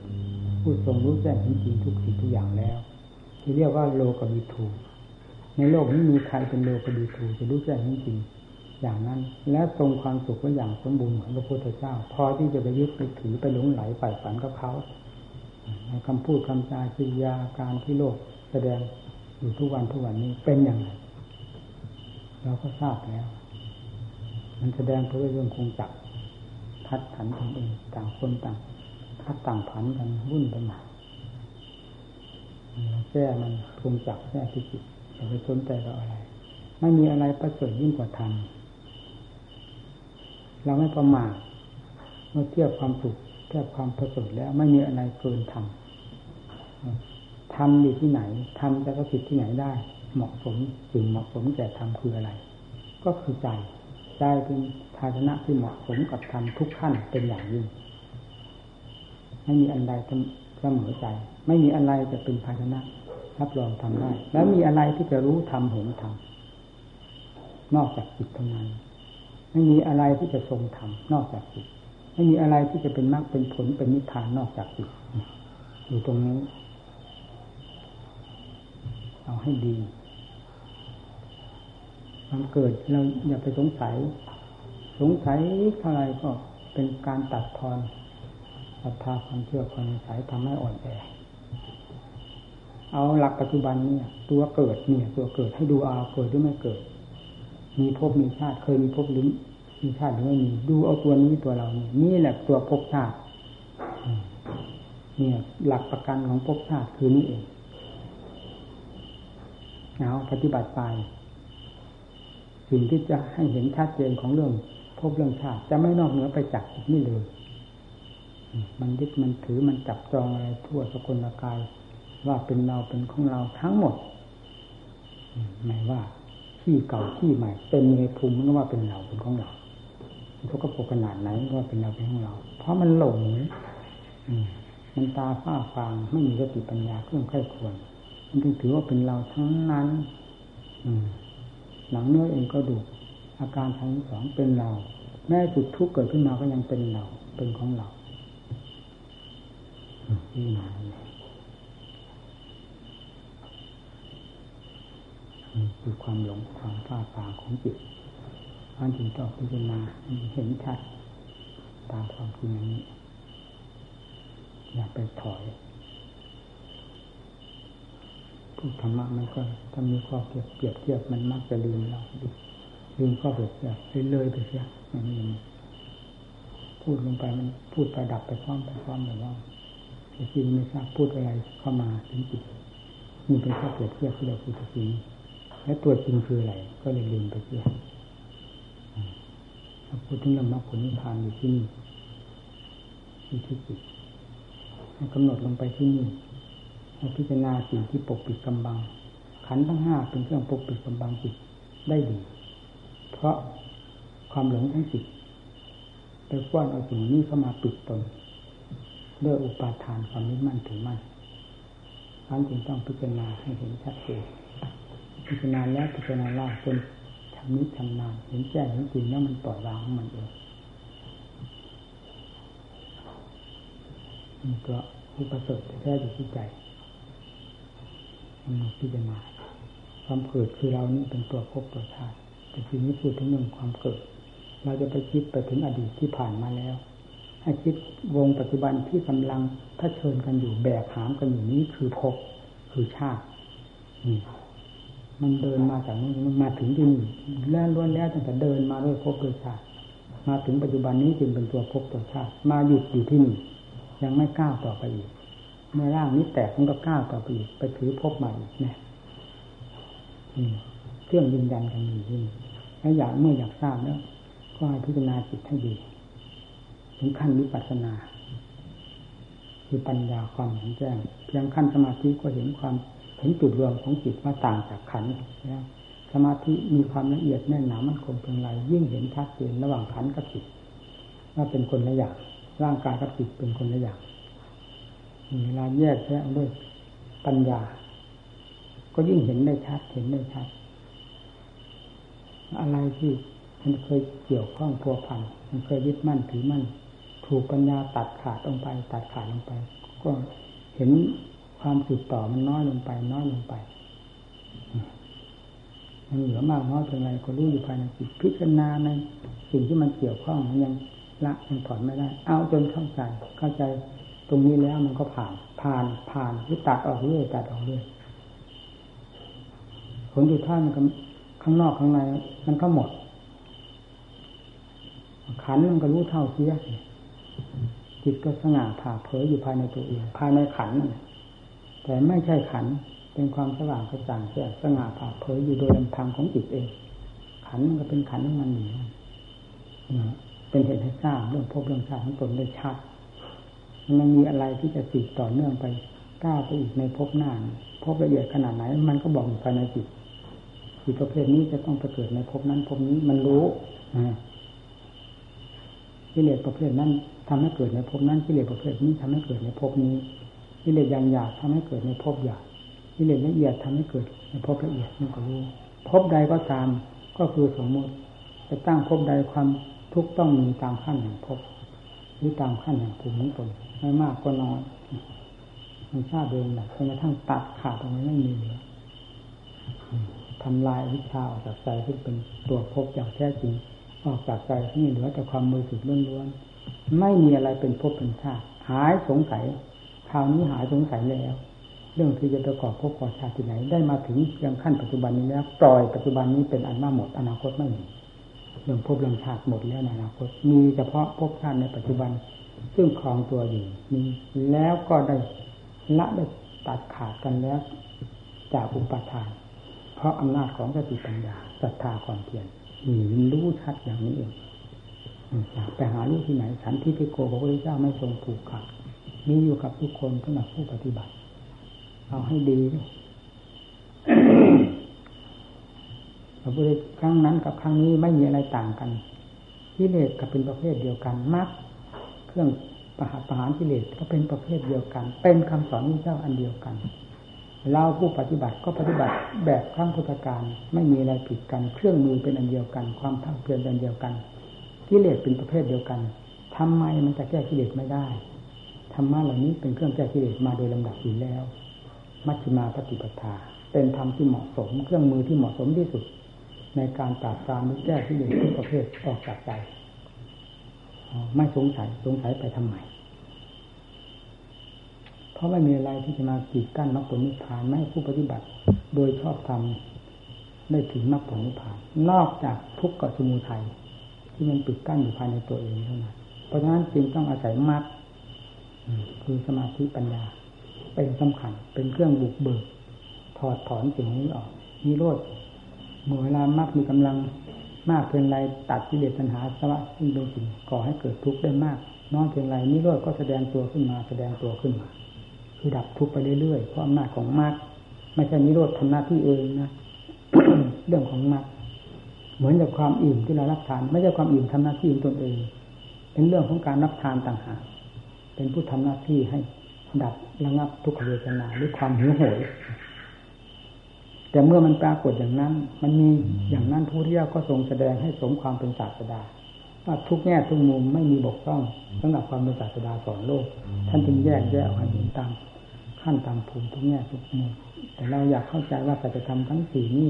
ผู้ทรงรู้แจ้งจริงทุกสิ่งทุกอย่างแล้ว ที่เรียกว่าโลกบิทู ในโลกนี้มีใครเป็นโลกบิทูจะรู้แจ้งจริง อย่างนั้น และทรงความสุขไว้อย่างสมบูรณ์เหมือนพระพุทธเจ้า พอที่จะไปยึดไปถือไปหลงไหลฝ่ฝันกับเขาในคำพูดคำจาจิยาการที่โลกแสดงอยู่ทุกวันทุกวันนี้เป็นอย่างไรเราก็ทราบแล้ว มันแสดงเพื่อเรื่องคงจักทัดผันตนเองต่างคนต่างทัดต่างผันกันวุ่นไปหมดแก้มันคงจักแก้ที่จิตอย่าไปสนใจเราอะไร ไม่มีอะไรประเสริฐยิ่งกว่าธรรม เราไม่ประมาทเมื่อเทียบความสุขเทียบความประเสริฐแล้วไม่มีอะไรเกินธรรมธรรมอยู่ที่ไหนธรรมจะประสิทธิ์ที่ไหนได้ เหมาะสมสิ่งเหมาะสมแก่ธรรมคืออะไร ก็คือใจใจเป็นภาชนะที่เหมาะสมกับธรรมทุกขั้นเป็นอย่างยิ่งไม่มีอันใดเสมอใจ ไม่มีอะไรจะเป็นภาชนะรับรองทำได้ แล้วมีอะไรที่จะรู้ทำเห็นทำนอกจากจิตเท่านั้น ไม่มีอะไรที่จะทรงทำนอกจากจิตไม่มีอะไรที่จะเป็นมรรคเป็นผลเป็นนิพพานนอกจากจิตอยู่ตรงนี้ เอาให้ดีความเกิดเราอย่าไปสงสัย สงสัยเท่าไรก็เป็นการตัดทอนศรัทธาความเชื่อความสายทำให้อ่อนแอเอาหลักปัจจุบันเนี่ย ตัวเกิดเนี่ย ตัวเกิดให้ดูเอาเกิดหรือไม่เกิด มีภพมีชาติเคยมีภพหรือมีชาติหรือไม่มีดูเอาตัวนี้ตัวเรานี่นี่แหละตัวภพชาติเนี่ย หลักประกันของภพชาติคือนี่เองเอาปฏิบัติไปสิ่งที่จะให้เห็นชัดเจนของเรื่องภพเรื่องชาติจะไม่นอกเหนือไปจากนี่เลยมันยึดมันถือมันจับจองอะไรทั่วสกลกาย ว่าเป็นเราเป็นของเราทั้งหมดไม่ว่า ที่เก่าที่ใหม่เต็มในภูมิมันก็ว่าเป็นเราเป็นของเราเขาก็ปกขนาดไหนก็ว่าเป็นเราเป็นของเรา เพราะมันหลงมันตาฝ้าฟางไม่มีสติปัญญาเครื่องไข้ควร มันจึงถือว่าเป็นเราทั้งนั้น อืหนังเนื้อเองก็ดูอาการทั้งสองเป็นเรา แม้จุดทุกข์เกิดขึ้นมาก็ยังเป็นเราเป็นของเรานี่หมา คือความหลงความฝ้าฟางของจิตมันจึงต้องพิจารณาเห็นชัดตามความจริงนี้ อย่าไปถอยพูดธรรมะมันก็ถ้ามีข้อเปรียบเปรียบเทียบมันมักจะลืมเราลืมข้อเปรียบเทียบเลยไปเสียมันนี่พูดลงไปมันพูดไปดับไปพร้อมไปพร้อมแบบว่าแต่จริงไม่ทราบพูดอะไรเข้ามาถึงจิตนี่เป็นข้อเปรียบเทียบที่เราพูดจริง และตัวจริงคืออะไร ก็เลยลืมไปเสียเราพูดถึงเรื่องมรรคผลนิพพานอยู่ที่นี่ที่ที่จิตให้กำหนดลงไปที่นี่ให้พิจารณาสิ่งที่ปกปิดกำบัง ขันทั้งห้าเป็นเครื่องปกปิดกำบังจิตได้ดี เพราะความหลงทั้งจิตไปฟ้อนเอาสิ่งนี้เข้ามาปิดตนด้วยอุปาทานความนี้มั่นถือมั่นนั้นจึงต้องพิจารณาให้เห็นชัดเจน พิจารณาแล้วพิจารณาล่าจนทำนี้ทำนานเห็นแจ้งเห็นจริงแล้วมันปล่อยวางของมันเองนี่ก็ผู้ประสบแท้อยู่ที่ใจมันพิจารณาความเกิดคือเรานี่เป็นตัวภพตัวชาติแต่ทีนี้พูดถึงเรื่องความเกิด เราจะไปคิดไปถึงอดีตที่ผ่านมาแล้ว ให้คิดวงปัจจุบันที่กำลังเชิญกันอยู่แบกหามกันอยู่นี้คือภพคือชาตินี่ มันเดินมาจากนี้มันมาถึงที่นี่แล้วล้วนแล้วตั้งแต่เดินมาด้วยภพด้วยชาติมาถึงปัจจุบันนี้จึงเป็นตัวภพตัวชาติมาหยุดอยู่ที่นี่ยังไม่ก้าวต่อไปอีกเมื่อร่างนี้แตกมันก็ก้าวต่อไปอีกไปถือภพใหม่เนี่ยเครื่องยืนยันกันอยู่ที่นี่แล้วอยากเมื่ออยากทราบแล้วก็ให้พิจารณาจิตให้ดีถึงขั้นวิปัสสนา คือปัญญาความเห็นแจ้งเพียงขั้นสมาธิก็เห็นความ เห็นจุดรวมของจิตว่าต่างจากขันแล้ว สมาธิมีความละเอียดแน่นหนามันคงเพียงไรยิ่งเห็นชัดเจนระหว่างขันกับจิตว่าเป็นคนละอย่างร่างกายกับจิตเป็นคนละอย่างเวลาแยกแยะด้วยปัญญา ก็ยิ่งเห็นได้ชัดเห็นได้ชัด อะไรที่มันเคยเกี่ยวข้องพัวพันมันเคยยึดมั่นถือมั่น ถูกปัญญาตัดขาดลงไป ตัดขาดลงไป ก็เห็น ความสืบต่อมันน้อยลงไป น้อยลงไป มันเหลือมากน้อยเพียงไรก็รู้อยู่ภายในจิตพิจารณาในสิ่งที่มันเกี่ยวข้องมันยังละยังถอนไม่ได้ เอาจนเข้าใจเข้าใจตรงนี้แล้วมันก็ผ่าน ผ่านผ่านที่ตัดออกเรื่อยตัดออกเรื่อยผลสุดท้ายมันก็ข้างนอกข้างในมันก็หมด ขันมันก็รู้เท่าเทียจิตก็สง่าผ่าเผยอยู่ภายในตัวเองภายในขันนั่นแต่ไม่ใช่ขันเป็นความสว่างกระจ่างแจ้งสง่าผ่าเผยอยู่โดยลำพังของจิตเอง ขันมันก็เป็นขันของมันอยู่เป็นเหตุให้ทราบเรื่องพบเรื่องชาติของตนได้ชัดมันมีอะไรที่จะสืบต่อเนื่องไปก้าวไปอีกในภพหน้าพบละเอียดขนาดไหน มันก็บอกภายในจิตจิตประเภทนี้จะต้องไปเกิดในภพนั้นภพนี้มันรู้กิเลสประเภทนั้นทำให้เกิดในภพนั้นกิเลสประเภทนี้ทำให้เกิดในภพนี้ กิเลสอย่างหยาบทำให้เกิดในภพหยาบกิเลสละเอียดทำให้เกิดในภพละเอียดมันก็รู้ภพใดก็ตามก็คือสมมติจะตั้งภพใดความทุกข์ต้องมีตามขั้นแห่งภพหรือตามขั้นแห่งภูมิของตนไม่มากก็น้อยมันทราบเองแหละจนกระทั่งตัดขาดตรงนี้ไม่มีเหลือทำลายวิชาออกจากใจที่เป็นตัวภพอย่างแท้จริง ออกจากใจที่เหลือแต่ความมือสุดล้วนๆไม่มีอะไรเป็นภพเป็นชาติหายสงสัย ราวนี้หายสงสัยแล้ว เรื่องที่จะประกอบภพก่อชาติที่ไหน ได้มาถึงยังขั้นปัจจุบันนี้แล้วปล่อยปัจจุบันนี้เป็นอันมาหมดอนาคตไม่มีเรื่องภพเรื่องชาติหมดแล้วในอนาคต มีเฉพาะภพชาติในปัจจุบัน ซึ่งครองตัวอยู่มีแล้วก็ได้ละได้ตัดขาดกันแล้ว จากอุปทาน เพราะอำนาจของสติปัญญาศรัทธาความเพียรมีรู้ชัดอย่างนี้เองไปหาลูกที่ไหนสันทิพิโกพระพุทธเจ้าไม่ทรงผูกขาด มีอยู่กับทุกคนสำหรับผู้ปฏิบัติ เอาให้ดีพระพุทธครั้งนั้นกับครั้งนี้ไม่มีอะไรต่างกันกิเลสก็เป็นประเภทเดียวกันมรรคเครื่องประหารประหารกิเลสก็เป็นประเภทเดียวกัน เป็นคำสอนของเจ้าอันเดียวกัน เราผู้ปฏิบัติก็ปฏิบัติแบบครั้งพุทธการไม่มีอะไรผิดกัน เครื่องมือเป็นอันเดียวกัน ความภาคเพียรเป็นอันเดียวกันกิเลสเป็นประเภทเดียวกันทำไมมันจะแก้กิเลสไม่ได้ ธรรมะเหล่านี้เป็นเครื่องแก้กิเลสมาโดยลำดับอยู่แล้ว มัชฌิมาปฏิปทา เป็นธรรมที่เหมาะสม เครื่องมือที่เหมาะสมที่สุด ในการปราบปรามแก้กิเลสทุกประเภทออกจากใจไม่สงสัยสงสัยไปทำไมเพราะไม่มีอะไรที่จะมากีดกั้นมรรคผลนิพพานไม่ให้ผู้ปฏิบัติ โดยชอบธรรมได้ถึงมรรคผลนิพพาน นอกจากทุกข์กับสมุทัยที่มันปิดกั้นอยู่ภายในตัวเองเท่านั้นเพราะฉะนั้นจึงต้องอาศัยมรรค คือสมาธิปัญญา เป็นสำคัญ เป็นเครื่องบุกเบิก ถอดถอนสิ่งนี้ออกนิโรธเมื่อเวลามรรคมีกำลังมากเพียงไรตัดกิเลสปัญหาสวะซึ่งเป็นสิ่งก่อให้เกิดทุกข์ได้มาก น้อยเพียงไรนิโรธก็แสดงตัวขึ้นมาแสดงตัวขึ้นมา คือดับทุกข์ไปเรื่อยๆเพราะอำนาจของมรรคไม่ใช่นิโรธทำหน้าที่เองนะเรื่องของมรรคเหมือนกับความอิ่มที่เรารับทาน ไม่ใช่ความอิ่มทำหน้าที่ตนเอง เป็นเรื่องของการรับทานต่างหาก เป็นผู้ทำหน้าที่ให้ดับระงับทุกขเวทนาหรือความหิวโหยแต่เมื่อมันปรากฏอย่างนั้น มันมีอย่างนั้นผู้เที่ก็ทรงแสดงให้สมความเป็นศาสดา ว่าทุกแง่ทุกมุมไม่มีบกพร่องสำหรับความเป็นศาสดาสอนโลก ท่านจึงแยกแยกออกมาเห็นตามขั้นตามภูมิทุกแง่ทุกมุมแต่เราอยากเข้าใจว่าสัจธรรมทั้งสี่นี้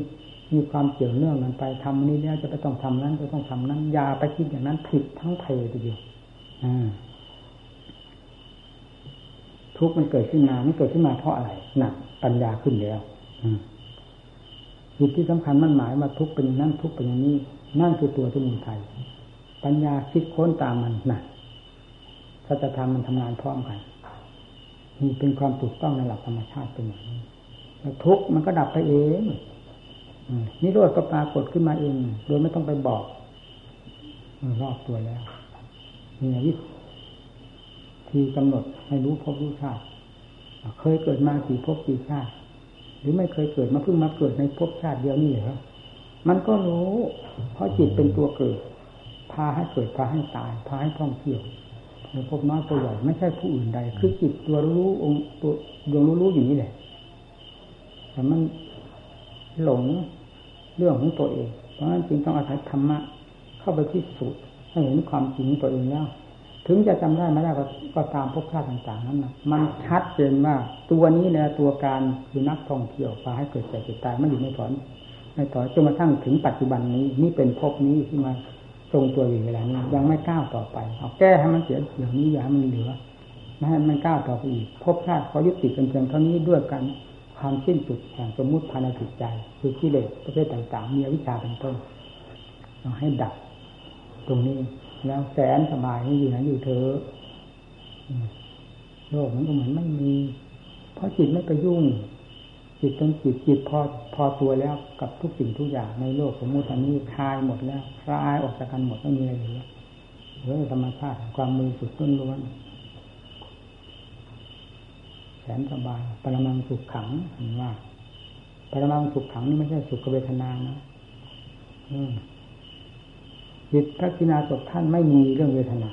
มีความเกี่ยวเนื่องกันไปทำนี้แล้วจะไปต้องทำนั้นจะต้องทำนั้นยาไปคิดอย่างนั้นผิดทั้งเพทีเดียว ทุกข์มันเกิดขึ้นมามันเกิดขึ้นมาเพราะอะไรหนักปัญญาขึ้นแล้วจิตที่สำคัญมันหมายว่าทุกข์เป็นอย่งนั้นทุกข์เป็นอย่างนี้ นั่นคือตัวที่มีไทยปัญญาคิดค้นตามมันหนักสัจธรรมมันทำงานพร้อมกันนี่เป็นความถูกต้องในหลักธรรมชาติเป็นอย่างนี้แล้วทุกข์มันก็ดับไปเองนี่โรดก็ปรากฏขึ้นมาเอง โดยไม่ต้องไปบอกรอบตัวแล้วนี่วิ ธีกำหนดให้รู้พบรู้ชาติเคยเกิดมากี่พบกี่ชาติ หรือไม่เคยเกิดมาเพิ่งมาเกิดในพบชาติเดียวนี่เหรอมันก็รู้ เพราะจิตเป็นตัวเกิด พาให้เกิดพาให้ตาย พาให้ท่องเที่ยวในพบน้อยตัวใหญ่ไม่ใช่ผู้อื่นใด คือจิตตัวรู้องค์ตัวดวงรู้รู้อยู่นี่แหละแต่มันหลงเรื่องของตัวเอง เพราะฉะนั้นจึงต้องอาศัยธรรมะเข้าไปที่สุดให้เห็นความจริงตัวเองแล้ว ถึงจะจำได้ไม่ได้ก็ตามพบชาติต่าง ๆ นั้นนะมันชัดเจนว่าตัวนี้แหละตัวการคือนักท่องเที่ยวพาให้เกิดแก่เจ็บตายมันอยู่ในถอนในถอนจนมาทั้งถึงปัจจุบันนี้นี่เป็นภพนี้ที่มาทรงตัวอยู่เวลานี้ยังไม่ก้าวต่อไปเอาแก้ให้มันเสียอย่างนี้อย่าให้มันเหลือไม่ให้มันก้าวต่อไปอีกภพชาติเขายุติกันเพียงเท่านี้ด้วยกันความสิ้นสุดแห่งสมมุติภายในจิตใจ คือกิเลสประเภทต่างๆมีวิชาเป็นต้นเราให้ดับตรงนี้ แล้วแสนสบายอยู่ไหนอยู่เธอโลกมันก็เหมือนไม่มี เพราะจิตไม่ไปยุ่ง จิตต้นจิตจิตพอพอตัวแล้วกับทุกสิ่งทุกอย่างในโลกสมมติอันนี้คลายหมดแล้วคลายออกจากกันหมดไม่มีอะไรเหลือเหลือธรรมชาติความมือสุดต้นล้วนแสนสบายปรมังสุขขังเห็นว่าปรมังสุขขังนี่ไม่ใช่สุขเวทนานะ จิตพระกินาศท่านไม่มีเรื่องเวทนา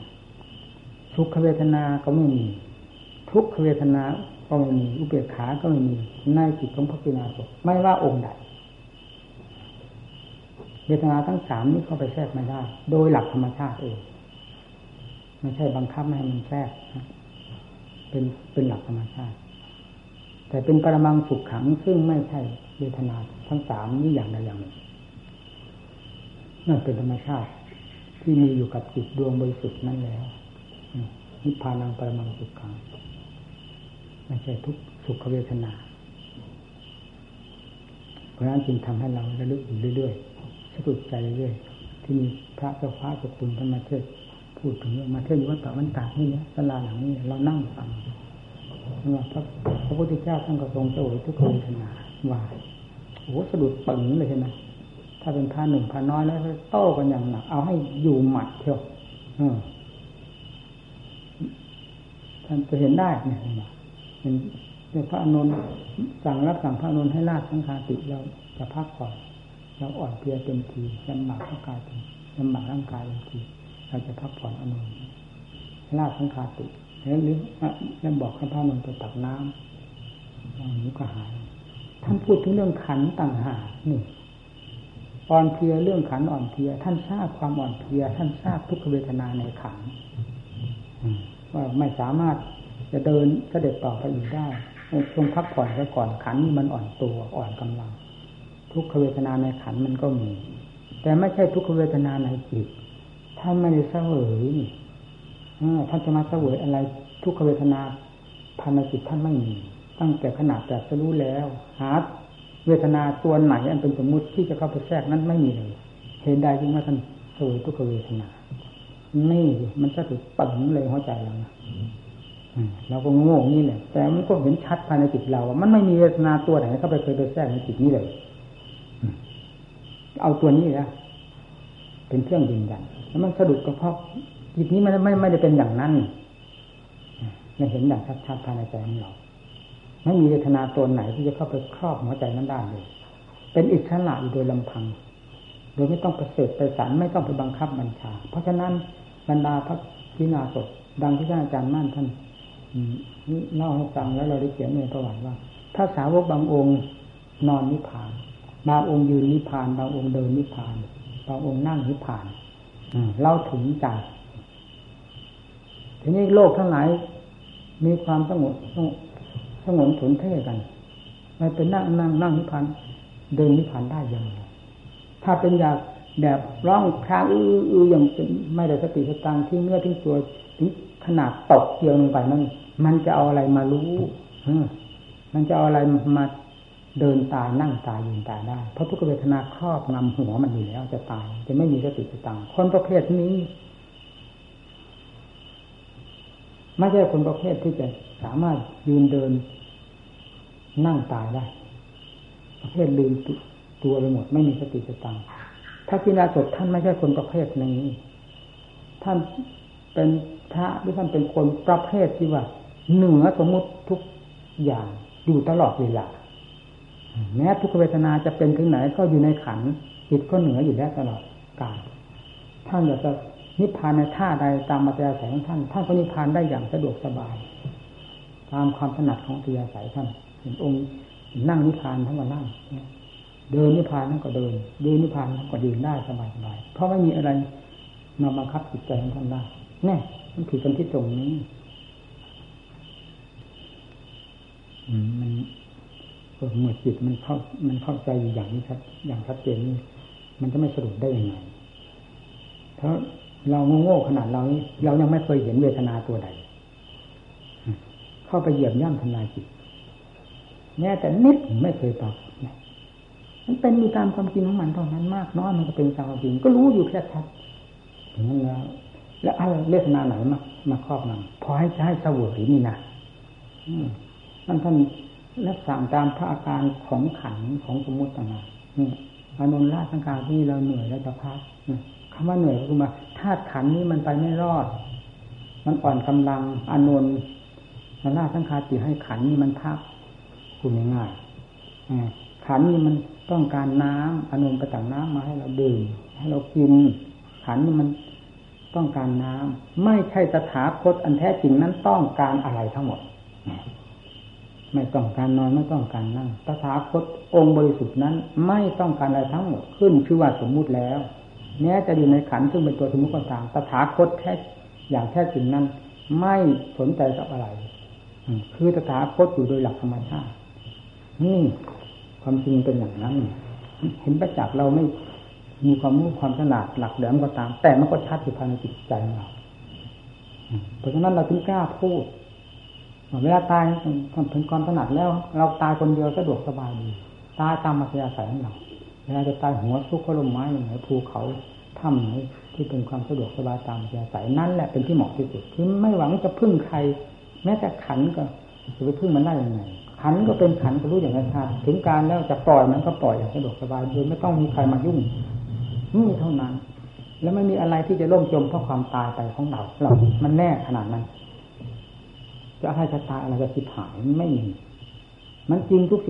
สุขเวทนาก็ไม่มี ทุกขเวทนาก็ไม่มีอุเบกขาก็ไม่มีในจิตของพระกินาศไม่ว่าองค์ใดเวทนาทั้งสามนี้เข้าไปแทรกไม่ได้ โดยหลักธรรมชาติเองไม่ใช่บังคับไม่ให้มันแทรกเป็นเป็นหลักธรรมชาติ แต่เป็นปรมังสุขขังซึ่งไม่ใช่เวทนาทั้งสามนี้อย่างใดอย่างหนึ่งนั่นเป็นธรรมชาติ ที่มีอยู่กับจิตดวงบริสุทธิ์นั่นแล้วนิพพานังปรมังสุขขังไม่ใช่ทุกสุขเวทนา เพราะนั้นจึงทำให้เราระลึกอยู่เรื่อยๆสะดุดใจเรื่อยๆที่มีพระเจ้าฟ้าสกุลธรรมาเทศพูดถึงเรื่องมาเที่ยววัดป่าวันตากนี่เนี่ยสลาหลังนี้เรานั่งฟังว่าพระพระพุทธเจ้าท่านก็ทรงโจยทุกคนขนาว่าโอ้สะดุดปึงเลยใช่ไหม ถ้าเป็นพาหนึ่งพาน้อยแล้วโต้กันอย่างหนัก เอาให้อยู่หมัดเที่ยวท่านจะเห็นได้เนี่ยเห็นไหมเป็นพระอนุนสั่งรับสั่งพระอนุนให้ลาดสังฆาติเราจะพักผ่อนเราอ่อนเพลียเต็มทีลำบากร่างกายเต็มลำบากร่างกายเต็มทีเราจะพักผ่อนอนุนลาดสังคาติแล้วหรือแล้วบอกให้พระนนท์ไปตักน้ำอันนี้ก็หายท่านพูดถึงเรื่องขันต่างหากนี่ อ่อนเพลียเรื่องขันอ่อนเพลีย ท่านทราบความอ่อนเพลีย ท่านทราบทุกขเวทนาในขันว่าไม่สามารถจะเดินเสด็จต่อไปอีกได้ทรงพักผ่อนซะก่อนขันมันอ่อนตัวอ่อนกำลัง ทุกขเวทนาในขันมันก็มี แต่ไม่ใช่ทุกขเวทนาในจิตท่านไม่ได้เสวยนี่ท่านจะมาเสวยอะไร ทุกขเวทนาภายในจิตท่านไม่มี ตั้งแต่ขนาดแต่จะรู้แล้วหา เวทนาตัวไหนอันเป็นสมมุติที่จะเข้าไปแทรกนั้นไม่มีเลยเห็นได้จริงว่าท่านสวยทุกเวทนา นี่มันจะถูกปังเลยหัวใจเรานะเราก็โง่นี่แหละแต่มันก็เห็นชัดภายในจิตเราว่ามันไม่มีเวทนาตัวไหนเข้าไปเคยไปแทรกในจิตนี้เลย เอาตัวนี้นะเป็นเครื่องยืนยันแล้วมันสะดุดก็เพราะจิตนี้มันไม่ไม่ได้เป็นอย่างนั้นไม่เห็นอย่างชัดๆภายในใจของเรา ไม่มีเวทนาตัวไหนที่จะเข้าไปครอบหัวใจนั้นได้เลย เป็นอิสระอยู่โดยลำพัง โดยไม่ต้องประเสริฐไปสารไม่ต้องไปบังคับบัญชา เพราะฉะนั้นบรรดาพระพิณาสดดังที่ท่านอาจารย์มั่นท่านเล่าให้ฟังแล้วเราได้เขียนในประวัติว่า ถ้าสาวกบางองค์นอนนิพพาน บางองค์ยืนนิพพาน บางองค์เดินนิพพาน บางองค์นั่งนิพพานเราถึงใจทีนี้โลกทั้งหลายมีความสงบสงบ สนเท่กันไม่เป็นนั่งนั่งนั่งนิพพานเดินนิพพานได้ยังไงถ้าเป็นอยากแบบร้องครางอื้ออื้ออย่างไม่ได้สติสตังที่เนื้อทิ้งตัวถึงขนาดตกเกียวลงไปนั่นมันจะเอาอะไรมารู้มันจะเอาอะไรมาเดินตายนั่งตายยืนตายได้ เพราะทุกเวทนาครอบงำหัวมันอยู่แล้วจะตาย จะไม่มีสติสตังคนประเภทนี้ไม่ใช่คนประเภทที่จะสามารถยืนเดิน นั่งตายได้ประเภทลืมตัวไปหมด ไม่มีสติสตังถ้ากินาสดท่านไม่ใช่คนประเภทนี้ ท่านเป็นพระหรือท่านเป็นคนประเภทที่ว่า เหนือสมมติทุกอย่างอยู่ตลอดเวลาแม้ทุกเวทนาจะเป็นถึงไหนก็อยู่ในขันจิตก็เหนืออยู่แล้วตลอดกาลท่านอยากจะนิพพานในท่าใดตามมัธยาศัยของท่านท่านก็นิพพานได้อย่างสะดวกสบาย ตามความถนัดของมัธยาศัยท่าน องค์นั่งนิพพานทั้งวันนั่งเดินนิพพานนั่นก็เดินยืนนิพพานนั่นก็ยืนได้สบายสบายเพราะไม่มีอะไรมาบังคับจิตใจของท่านได้แน่มันคือกันที่ตรงนี้มันเมื่อจิตมันเข้ามันเข้าใจอยู่อย่างนี้ครับ อย่างชัดเจนนี่มันจะไม่สรุปได้ยังไงเพราะเราโง่ขนาดเรานี้เรายังไม่เคยเห็นเวทนาตัวใด เข้าไปเหยียบย่ำทำลายจิต แม้แต่นิดไม่เคยปรับมันเป็นมีตามความจริงของมันเท่านั้นมากน้อยมันก็เป็นตามความจริง ก็รู้อยู่แค่ชัดอย่างนั้นแล้ว แล้วอะไรเวทนาไหนมามาครอบงำพอให้ใช้เสวยนี่นะนั่นท่านและสั่งตามพระอาการของขันของสมมติต่างๆนี่อนุราสังการที่เราเหนื่อยแล้วจะพักคำว่าเหนื่อยก็คือมาธาตุขันนี้มันไปไม่รอด มันอ่อนกำลังอานนท์ราสังขารติให้ขันนี้มันพัก คุณง่ายๆขันนี้มันต้องการน้ำอานนท์ไปตักน้ำมาให้เราดื่มให้เรากิน ขันนี้มันต้องการน้ำไม่ใช่สถาคตอันแท้จริงนั้นต้องการอะไรทั้งหมด ไม่ต้องการนอนไม่ต้องการนั่งตถาคตองค์บริสุทธิ์นั้น ไม่ต้องการอะไรทั้งหมดขึ้นชื่อว่าสมมุติแล้วแม้จะอยู่ในขันซึ่งเป็นตัวสมมุติก็ตามตถาคตแท้อย่างแท้จริงนั้น ไม่สนใจกับอะไร คือตถาคตอยู่โดยหลักธรรมชาติ นี่ความจริงเป็นอย่างนั้น เห็นประจักษ์เราไม่มีความรู้ความฉลาดหลักแหลมก็ตาม แต่มันก็ชัดอยู่ภายในจิตใจของเรา เพราะฉะนั้นเราถึงกล้าพูดเวลาตายถึงความถนัดแล้ว เราตายคนเดียวสะดวกสบายดีตายตามมัธยาศัยของเราเวลาจะตายหัวซุกก็ลมไม้อย่างไรภูเขาถ้ำไหนที่เป็นความสะดวกสบายตามมัธยาศัยนั่นแหละเป็นที่เหมาะที่สุดคือไม่หวังจะพึ่งใคร แม้แต่ขันก็จะไปพึ่งมันได้ยังไง ขันก็เป็นขันก็รู้อย่างนั้นชัดถึงการแล้วจะปล่อยมันก็ปล่อยอย่างสะดวกสบายโดยไม่ต้องมีใครมายุ่งนี่เท่านั้น แล้วไม่มีอะไรที่จะล่มจมเพราะความตายไปของเราเรา มันแน่ขนาดนั้น จะให้ชะตาอะไรจะสิบหายไม่มีมันจริงทุกสิ่ง